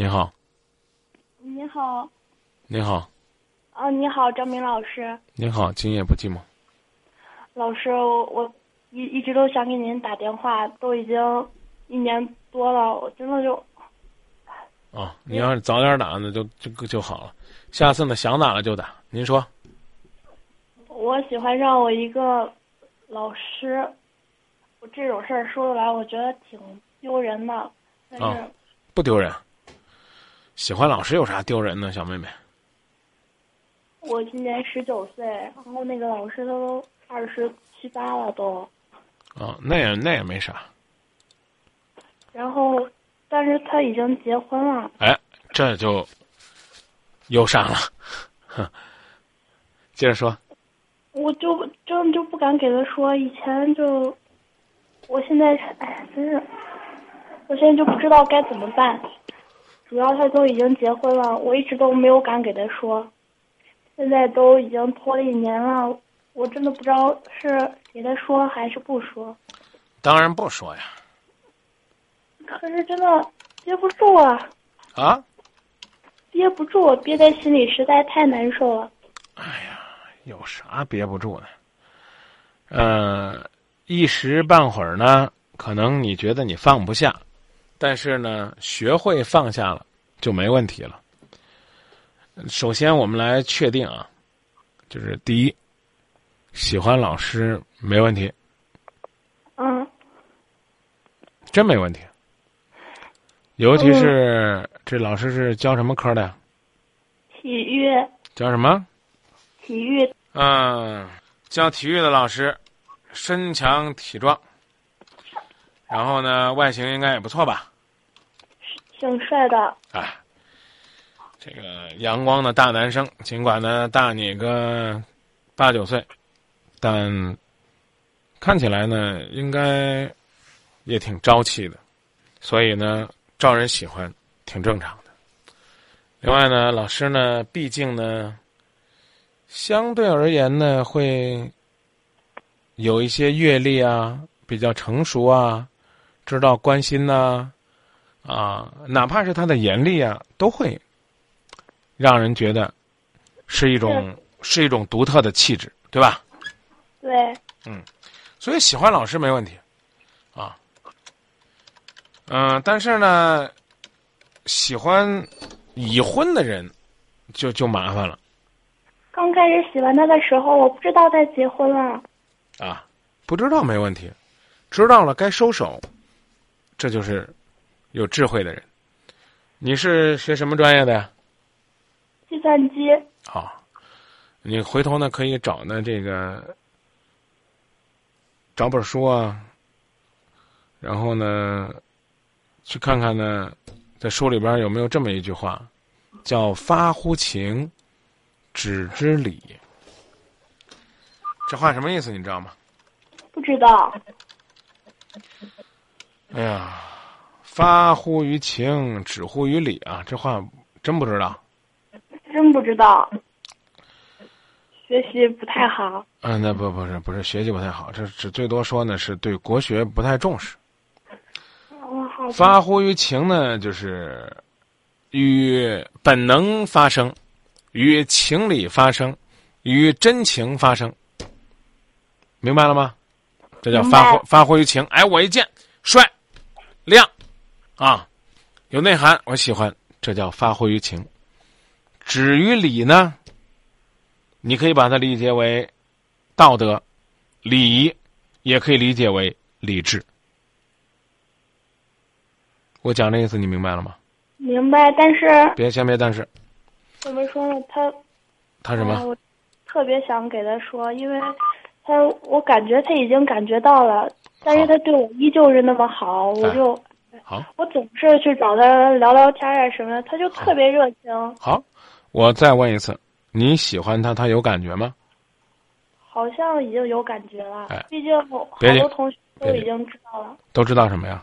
你好，你好，你好，啊，你好，张明老师。你好，今夜不寂寞。老师，我我一一直都想给您打电话，都已经一年多了，我真的就哦，你要是早点打，那就就就好了。下次呢，想打了就打。您说，我喜欢上我一个老师，我这种事儿说出来，我觉得挺丢人的，但是、啊不丢人。喜欢老师有啥丢人的，小妹妹？我今年十九岁，然后那个老师他都二十七八了都，啊，那也那也没啥。然后但是他已经结婚了，哎，这就忧伤了。哼，接着说。我就真的就不敢给他说，以前就，我现在哎，真是，我现在就不知道该怎么办。主要他都已经结婚了，我一直都没有敢给他说，现在都已经拖了一年了，我真的不知道是给他说还是不说。当然不说呀。可是真的憋不住啊，啊？憋不住，憋在心里实在太难受了。哎呀，有啥憋不住的？呃，一时半会儿呢，可能你觉得你放不下，但是呢，学会放下了就没问题了。首先，我们来确定啊，就是第一，喜欢老师没问题，嗯，真没问题。尤其是这老师是教什么科的呀？体育，教什么？体育，嗯，教体育的老师，身强体壮，然后呢，外形应该也不错吧？挺帅的。啊，这个阳光的大男生，尽管呢大你个八九岁，但看起来呢应该也挺朝气的，所以呢招人喜欢，挺正常的。另外呢，老师呢，毕竟呢，相对而言呢，会有一些阅历啊，比较成熟啊，知道关心呐、啊，哪怕是他的严厉啊，都会让人觉得是一种是一种独特的气质，对吧？对，嗯所以喜欢老师没问题，啊，嗯、但是呢，喜欢已婚的人就就麻烦了刚开始喜欢他的时候，我不知道他结婚了。啊，不知道没问题，知道了该收手，这就是有智慧的人。你是学什么专业的呀？计算机，好，你回头呢可以找呢这个找本书啊，然后呢去看看呢，在书里边有没有这么一句话，叫“发乎情，止之礼”。这话什么意思？你知道吗？不知道。哎呀，发乎于情，止乎于理啊！这话真不知道。真不知道，学习不太好。嗯，那不不是不是学习不太好，这只最多说呢是对国学不太重视。哦，好。发乎于情呢，就是与本能发生，与情理发生，与真情发生，明白了吗？这叫发乎发乎于情。哎，我一见帅、亮，啊，有内涵，我喜欢，这叫发乎于情。止于礼呢，你可以把它理解为道德、礼仪，也可以理解为理智。我讲的意思你明白了吗？明白，但是别先别但是怎么说呢？他他什么？哎我特别想给他说，因为他我感觉他已经感觉到了，但是他对我依旧是那么好，我哎就好我总是去找他聊聊天啊什么的，他就特别热情，好，我再问一次，你喜欢他，他有感觉吗？好像已经有感觉了哎。毕竟好多同学都已经知道了。都知道什么呀？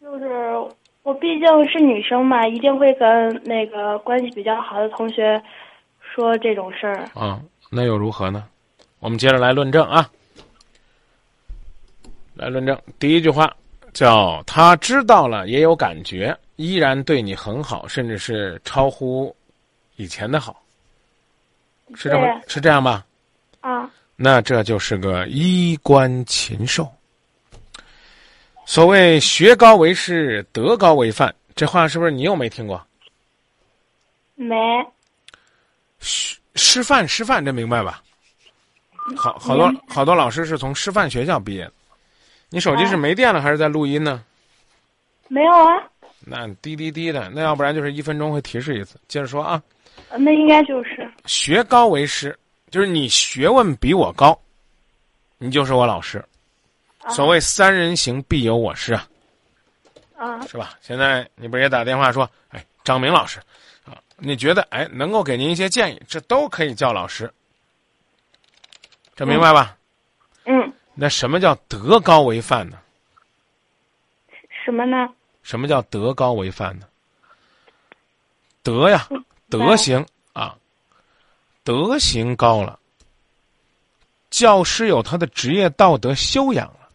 就是我毕竟是女生嘛，一定会跟那个关系比较好的同学说这种事儿。啊，那又如何呢？我们接着来论证啊，来论证。第一句话叫他知道了也有感觉，依然对你很好，甚至是超乎以前的好，是这么是这样吧？啊，那这就是个衣冠禽兽。所谓“学高为师，德高为范”，这话是不是你又没听过？没，师范，师范，这明白吧？好，好多好多老师是从师范学校毕业的。你手机是哦没电了，还是在录音呢？没有啊，那滴滴滴的，那要不然就是一分钟会提示一次。接着说啊，那应该就是学高为师，就是你学问比我高，你就是我老师。啊所谓三人行，必有我师啊，啊，是吧？现在你不是也打电话说，哎，张明老师啊，你觉得哎能够给您一些建议，这都可以叫老师，这明白吧？嗯，那什么叫德高为范呢？什么呢？什么叫德高为范呢？德呀，德行啊，德行高了，教师有他的职业道德修养了。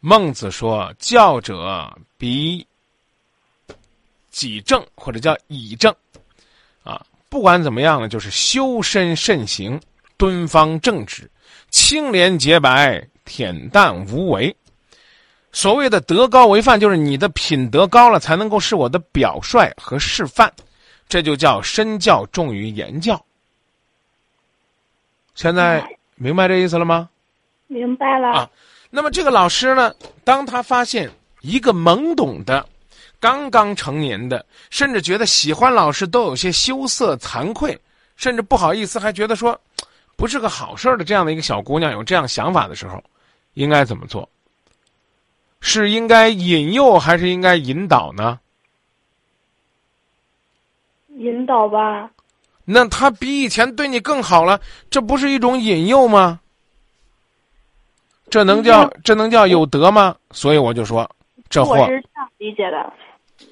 孟子说：“教者比己正，或者叫以正，啊，不管怎么样呢，就是修身慎行，敦方正直，清廉洁白，恬淡无为。”所谓的德高为范，就是你的品德高了，才能够是我的表率和示范，这就叫身教重于言教。现在明白这意思了吗？明白了。啊那么这个老师呢，当他发现一个懵懂的、刚刚成年的，甚至觉得喜欢老师都有些羞涩、惭愧，甚至不好意思，还觉得说不是个好事儿的这样的一个小姑娘有这样想法的时候，应该怎么做？是应该引诱还是应该引导呢？引导吧，那他比以前对你更好了，这不是一种引诱吗？这能叫这能叫有德吗？所以我就说，这货我是这样理解的。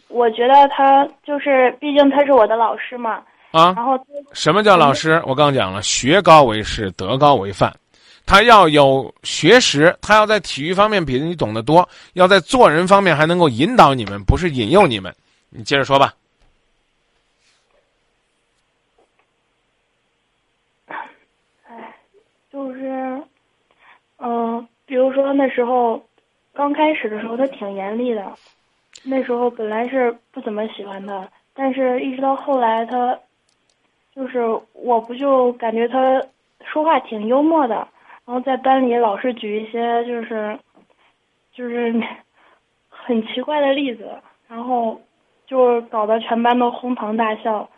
我觉得他就是，毕竟他是我的老师嘛，啊，然后什么叫老师？我刚讲了，学高为师，德高为范。他要有学识，他要在体育方面比你懂得多，要在做人方面还能够引导你们，不是引诱你们。你接着说吧。就是，嗯、比如说那时候刚开始的时候，他挺严厉的。那时候本来是不怎么喜欢他，但是一直到后来，他就是我不就感觉他说话挺幽默的，然后在班里老是举一些就是就是 很奇怪的例子，然后就是搞得全班都哄堂大笑。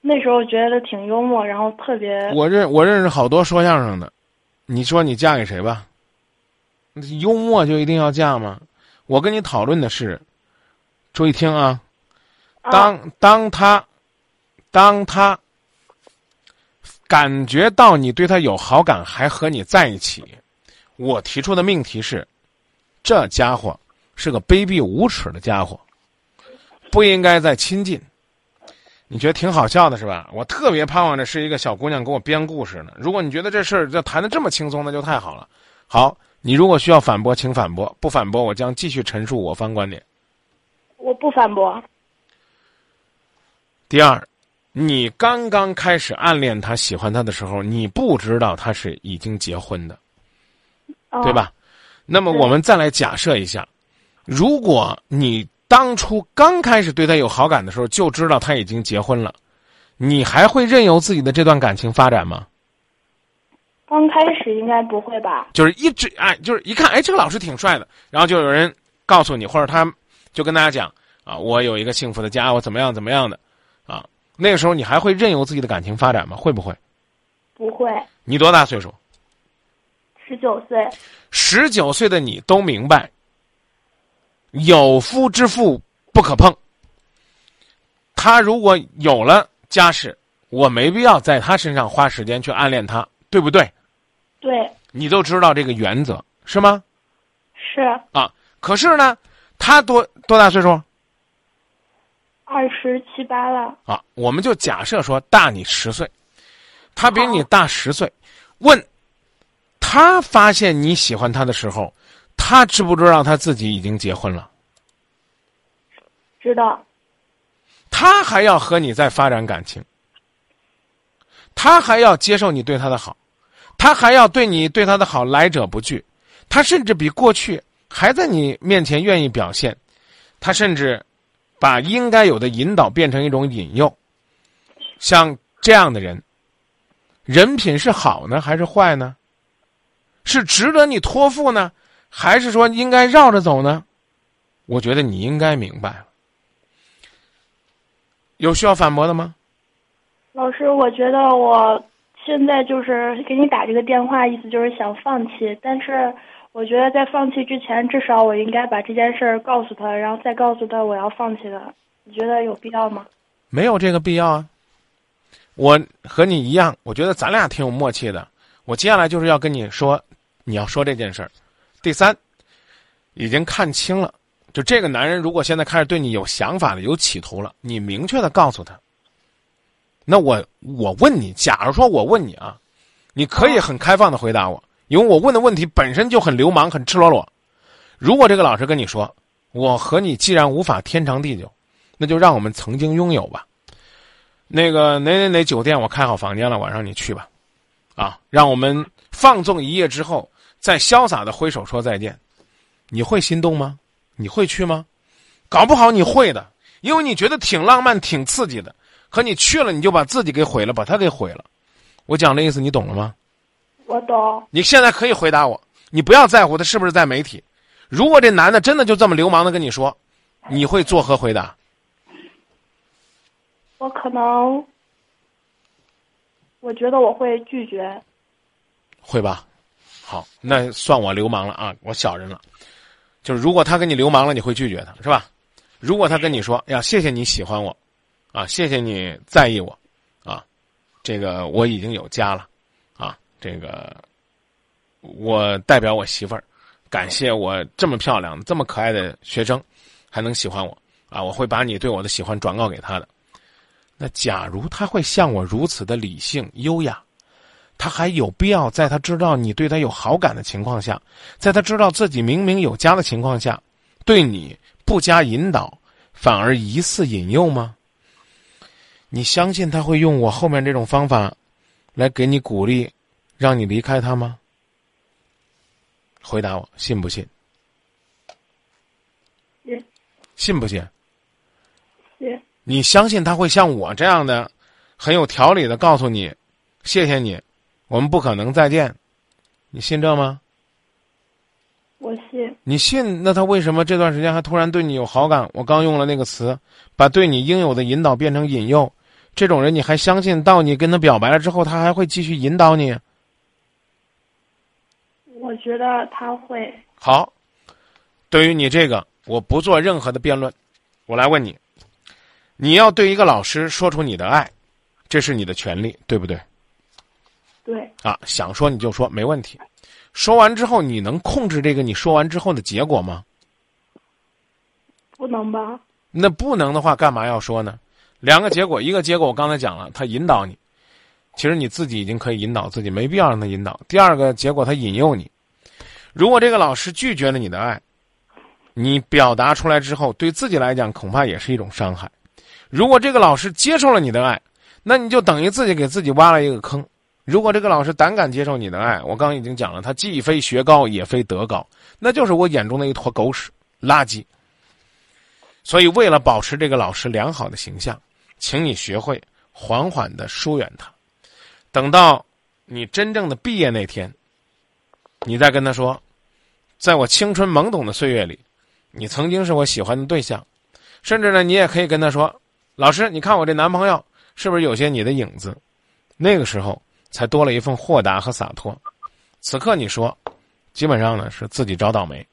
那时候觉得挺幽默，然后特别我认我认识好多说相声的，你说你嫁给谁吧？幽默就一定要嫁吗？我跟你讨论的是，注意听啊，啊当当他当他感觉到你对他有好感，还和你在一起，我提出的命题是：这家伙是个卑鄙无耻的家伙，不应该再亲近。你觉得挺好笑的是吧？我特别盼望着是一个小姑娘给我编故事呢。如果你觉得这事儿就谈的这么轻松，那就太好了。好，你如果需要反驳，请反驳；不反驳，我将继续陈述我方观点。我不反驳。第二，你刚刚开始暗恋他、喜欢他的时候，你不知道他是已经结婚的，哦对？吧？那么我们再来假设一下，如果你当初刚开始对他有好感的时候，就知道他已经结婚了，你还会任由自己的这段感情发展吗？刚开始应该不会吧？就是一直哎，就是一看哎，这个老师挺帅的，然后就有人告诉你，或者他就跟大家讲啊，我有一个幸福的家，我怎么样怎么样的，啊，那个时候你还会任由自己的感情发展吗？会不会？不会。你多大岁数？十九岁，十九岁的你都明白，有夫之妇不可碰。他如果有了家室，我没必要在他身上花时间去暗恋他，对不对？对，你都知道这个原则是吗？是啊，可是呢，他多多大岁数二十七八了。啊？我们就假设说大你十岁，他比你大十岁，问他发现你喜欢他的时候，他知不知道他自己已经结婚了？知道。他还要和你再发展感情，他还要接受你对他的好，他还要对你对他的好来者不拒，他甚至比过去还在你面前愿意表现，他甚至把应该有的引导变成一种引诱。像这样的人，人品是好呢还是坏呢？是值得你托付呢，还是说应该绕着走呢？我觉得你应该明白了。有需要反驳的吗？老师，我觉得我现在就是给你打这个电话，意思就是想放弃。但是我觉得在放弃之前，至少我应该把这件事儿告诉他，然后再告诉他我要放弃了。你觉得有必要吗？没有这个必要啊。我和你一样，我觉得咱俩挺有默契的。我接下来就是要跟你说，你要说这件事儿。第三，已经看清了。就这个男人，如果现在开始对你有想法了、有企图了，你明确的告诉他。那我我问你，假如说我问你啊，你可以很开放的回答我，因为我问的问题本身就很流氓、很赤裸裸。如果这个老师跟你说，我和你既然无法天长地久，那就让我们曾经拥有吧。那个哪哪哪酒店我开好房间了，晚上你去吧。啊，让我们放纵一夜之后，再潇洒的挥手说再见，你会心动吗？你会去吗？搞不好你会的，因为你觉得挺浪漫、挺刺激的。可你去了，你就把自己给毁了，把他给毁了。我讲的意思你懂了吗？我懂。你现在可以回答我，你不要在乎他是不是在媒体。如果这男的真的就这么流氓的跟你说，你会作何回答？我可能，我觉得我会拒绝。会吧？好，那算我流氓了啊，我小人了。就是如果他跟你流氓了，你会拒绝他，是吧？如果他跟你说：“呀，谢谢你喜欢我，啊，谢谢你在意我，啊，这个我已经有家了，啊，这个我代表我媳妇儿，感谢我这么漂亮、这么可爱的学生还能喜欢我，啊，我会把你对我的喜欢转告给他的。那假如他会像我如此的理性、优雅。”他还有必要在他知道你对他有好感的情况下，在他知道自己明明有家的情况下，对你不加引导，反而疑似引诱吗？你相信他会用我后面这种方法，来给你鼓励，让你离开他吗？回答我，信不信？信。信不信？信。你相信他会像我这样的，很有条理的告诉你，谢谢你。我们不可能再见，你信这吗？我信。你信？那他为什么这段时间还突然对你有好感？我刚用了那个词，把对你应有的引导变成引诱。这种人你还相信？到你跟他表白了之后，他还会继续引导你？我觉得他会。好，对于你这个，我不做任何的辩论。我来问你：你要对一个老师说出你的爱，这是你的权利，对不对？对啊，想说你就说，没问题。说完之后，你能控制这个你说完之后的结果吗？不能吧？那不能的话，干嘛要说呢？两个结果，一个结果我刚才讲了，他引导你，其实你自己已经可以引导自己，没必要让他引导。第二个结果，他引诱你。如果这个老师拒绝了你的爱，你表达出来之后，对自己来讲恐怕也是一种伤害。如果这个老师接受了你的爱，那你就等于自己给自己挖了一个坑。如果这个老师胆敢接受你的爱，我刚刚已经讲了，他既非学高，也非德高，那就是我眼中的一坨狗屎垃圾。所以，为了保持这个老师良好的形象，请你学会缓缓的疏远他。等到你真正的毕业那天，你再跟他说，在我青春懵懂的岁月里，你曾经是我喜欢的对象。甚至呢，你也可以跟他说，老师，你看我这男朋友是不是有些你的影子？那个时候。才多了一份豁达和洒脱。此刻你说，基本上呢是自己找倒霉。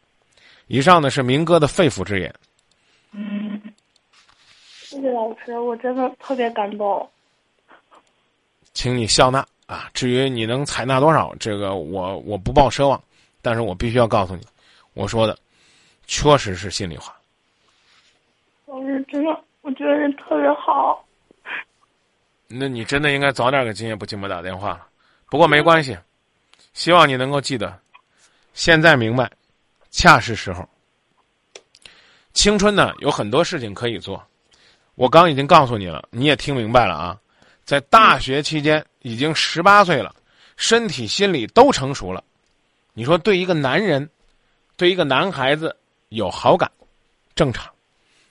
以上呢是明哥的肺腑之言。嗯，谢谢老师，我真的特别感动。请你笑纳啊！至于你能采纳多少，这个我我不抱奢望，但是我必须要告诉你，我说的确实是心里话。老师真的，我觉得人特别好。那你真的应该早点给今夜不寂寞打电话了，不过没关系，希望你能够记得，现在明白，恰是时候。青春呢有很多事情可以做，我刚已经告诉你了，你也听明白了啊。在大学期间已经十八岁了，身体心理都成熟了。你说对一个男人，对一个男孩子有好感，正常；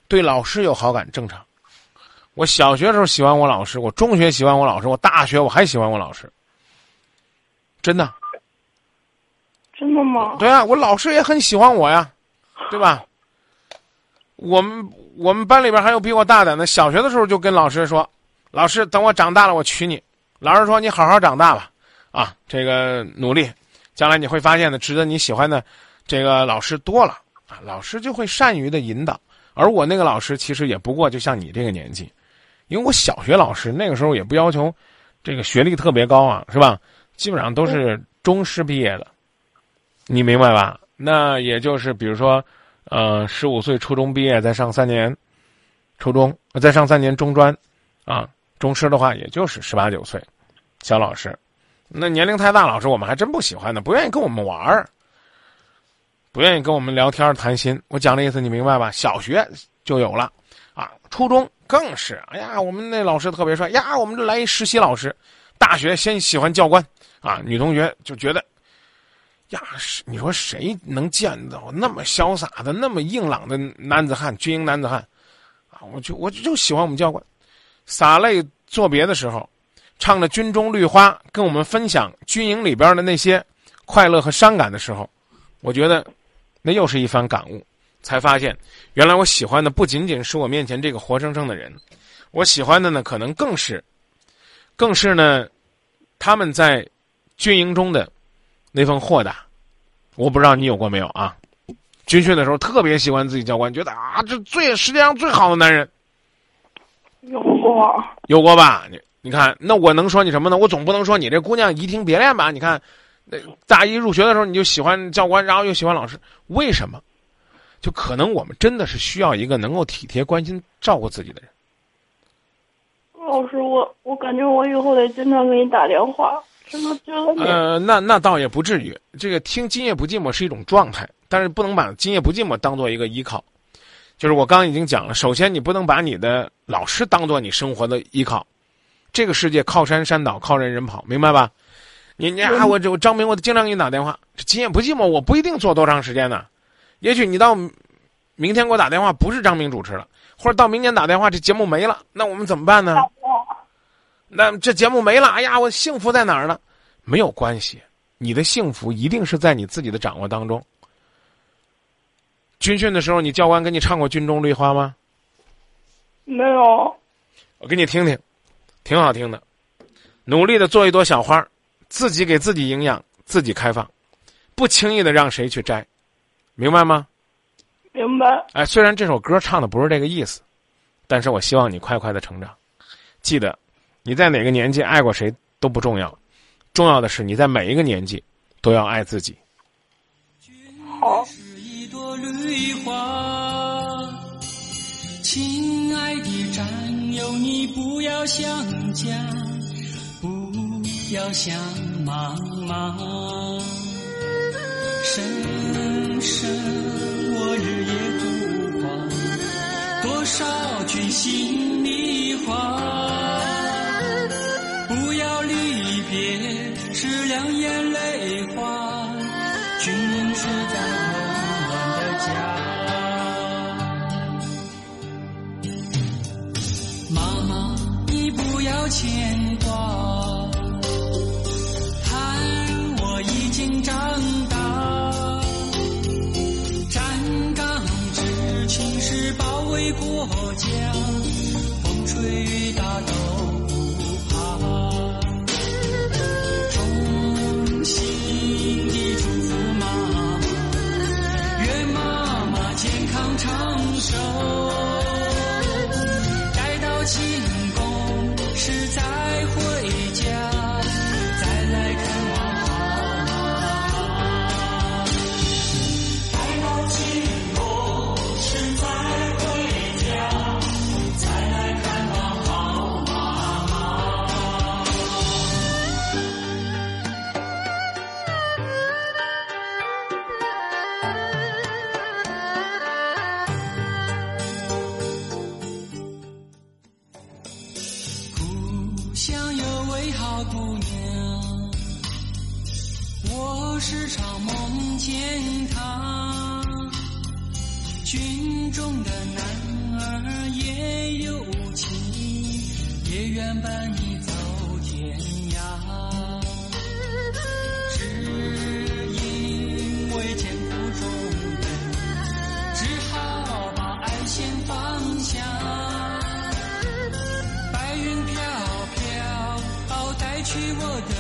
对老师有好感，正常。我小学的时候喜欢我老师，我中学喜欢我老师，我大学我还喜欢我老师，真的。真的吗？对啊，我老师也很喜欢我呀，对吧？我们我们班里边还有比我大胆的，小学的时候就跟老师说：“老师，等我长大了，我娶你。”老师说：“你好好长大吧，啊，这个努力，将来你会发现的，值得你喜欢的这个老师多了啊。”老师就会善于的引导。而我那个老师其实也不过就像你这个年纪，因为我小学老师那个时候也不要求这个学历特别高啊，是吧？基本上都是中师毕业的。你明白吧？那也就是比如说，呃，十五岁初中毕业，再上三年初中，再上三年中专，啊，中师的话也就是十八九岁，小老师。那年龄太大，老师我们还真不喜欢呢，不愿意跟我们玩儿，不愿意跟我们聊天谈心。我讲的意思你明白吧？小学就有了，啊，初中更是。哎呀，我们那老师特别帅呀，我们这来一实习老师。大学先喜欢教官，啊，女同学就觉得。呀，是你说谁能见到那么潇洒的、那么硬朗的男子汉、军营男子汉啊？我就我就喜欢我们教官，洒泪作别的时候，唱着《军中绿花》，跟我们分享军营里边的那些快乐和伤感的时候，我觉得那又是一番感悟，才发现原来我喜欢的不仅仅是我面前这个活生生的人，我喜欢的呢，可能更是，更是呢，他们在军营中的。那份豁达，我不知道你有过没有啊？军训的时候特别喜欢自己教官，觉得啊，这最世界上最好的男人。有过，有过吧？你你看，那我能说你什么呢？我总不能说你这姑娘移情别恋吧？你看，那大一入学的时候你就喜欢教官，然后又喜欢老师，为什么？就可能我们真的是需要一个能够体贴、关心、照顾自己的人。老师，我我感觉我以后得经常给你打电话。呃，那那倒也不至于。这个听《今夜不寂寞》是一种状态，但是不能把《今夜不寂寞》当做一个依靠。就是我刚刚已经讲了，首先你不能把你的老师当做你生活的依靠。这个世界靠山山倒，靠人人跑，明白吧？你你啊，我这张明，我经常给你打电话。这《今夜不寂寞》，我不一定做多长时间呢。也许你到明天给我打电话，不是张明主持了，或者到明年打电话，这节目没了，那我们怎么办呢？那这节目没了，哎呀，我幸福在哪儿呢？没有关系，你的幸福一定是在你自己的掌握当中。军训的时候，你教官给你唱过《军中绿花》吗？没有。我给你听听，挺好听的。努力的做一朵小花，自己给自己营养，自己开放，不轻易的让谁去摘，明白吗？明白。哎，虽然这首歌唱的不是这个意思，但是我希望你快快的成长，记得。你在哪个年纪爱过谁都不重要，重要的是你在每一个年纪都要爱自己。好。绿花亲爱的战友，你不要想家，不要想妈妈。深深我日夜不忘，多少句心里话。不要离别是两眼泪花，牵挂，看我已经长大。站岗值勤是保卫国家，风吹雨打都不怕。衷心的祝福妈，愿妈妈健康长寿，待到。实在我时常梦见他。军中的男儿也有情，也愿伴你走天涯。只因为艰苦中人，只好把爱先放下。白云飘飘，带去我的，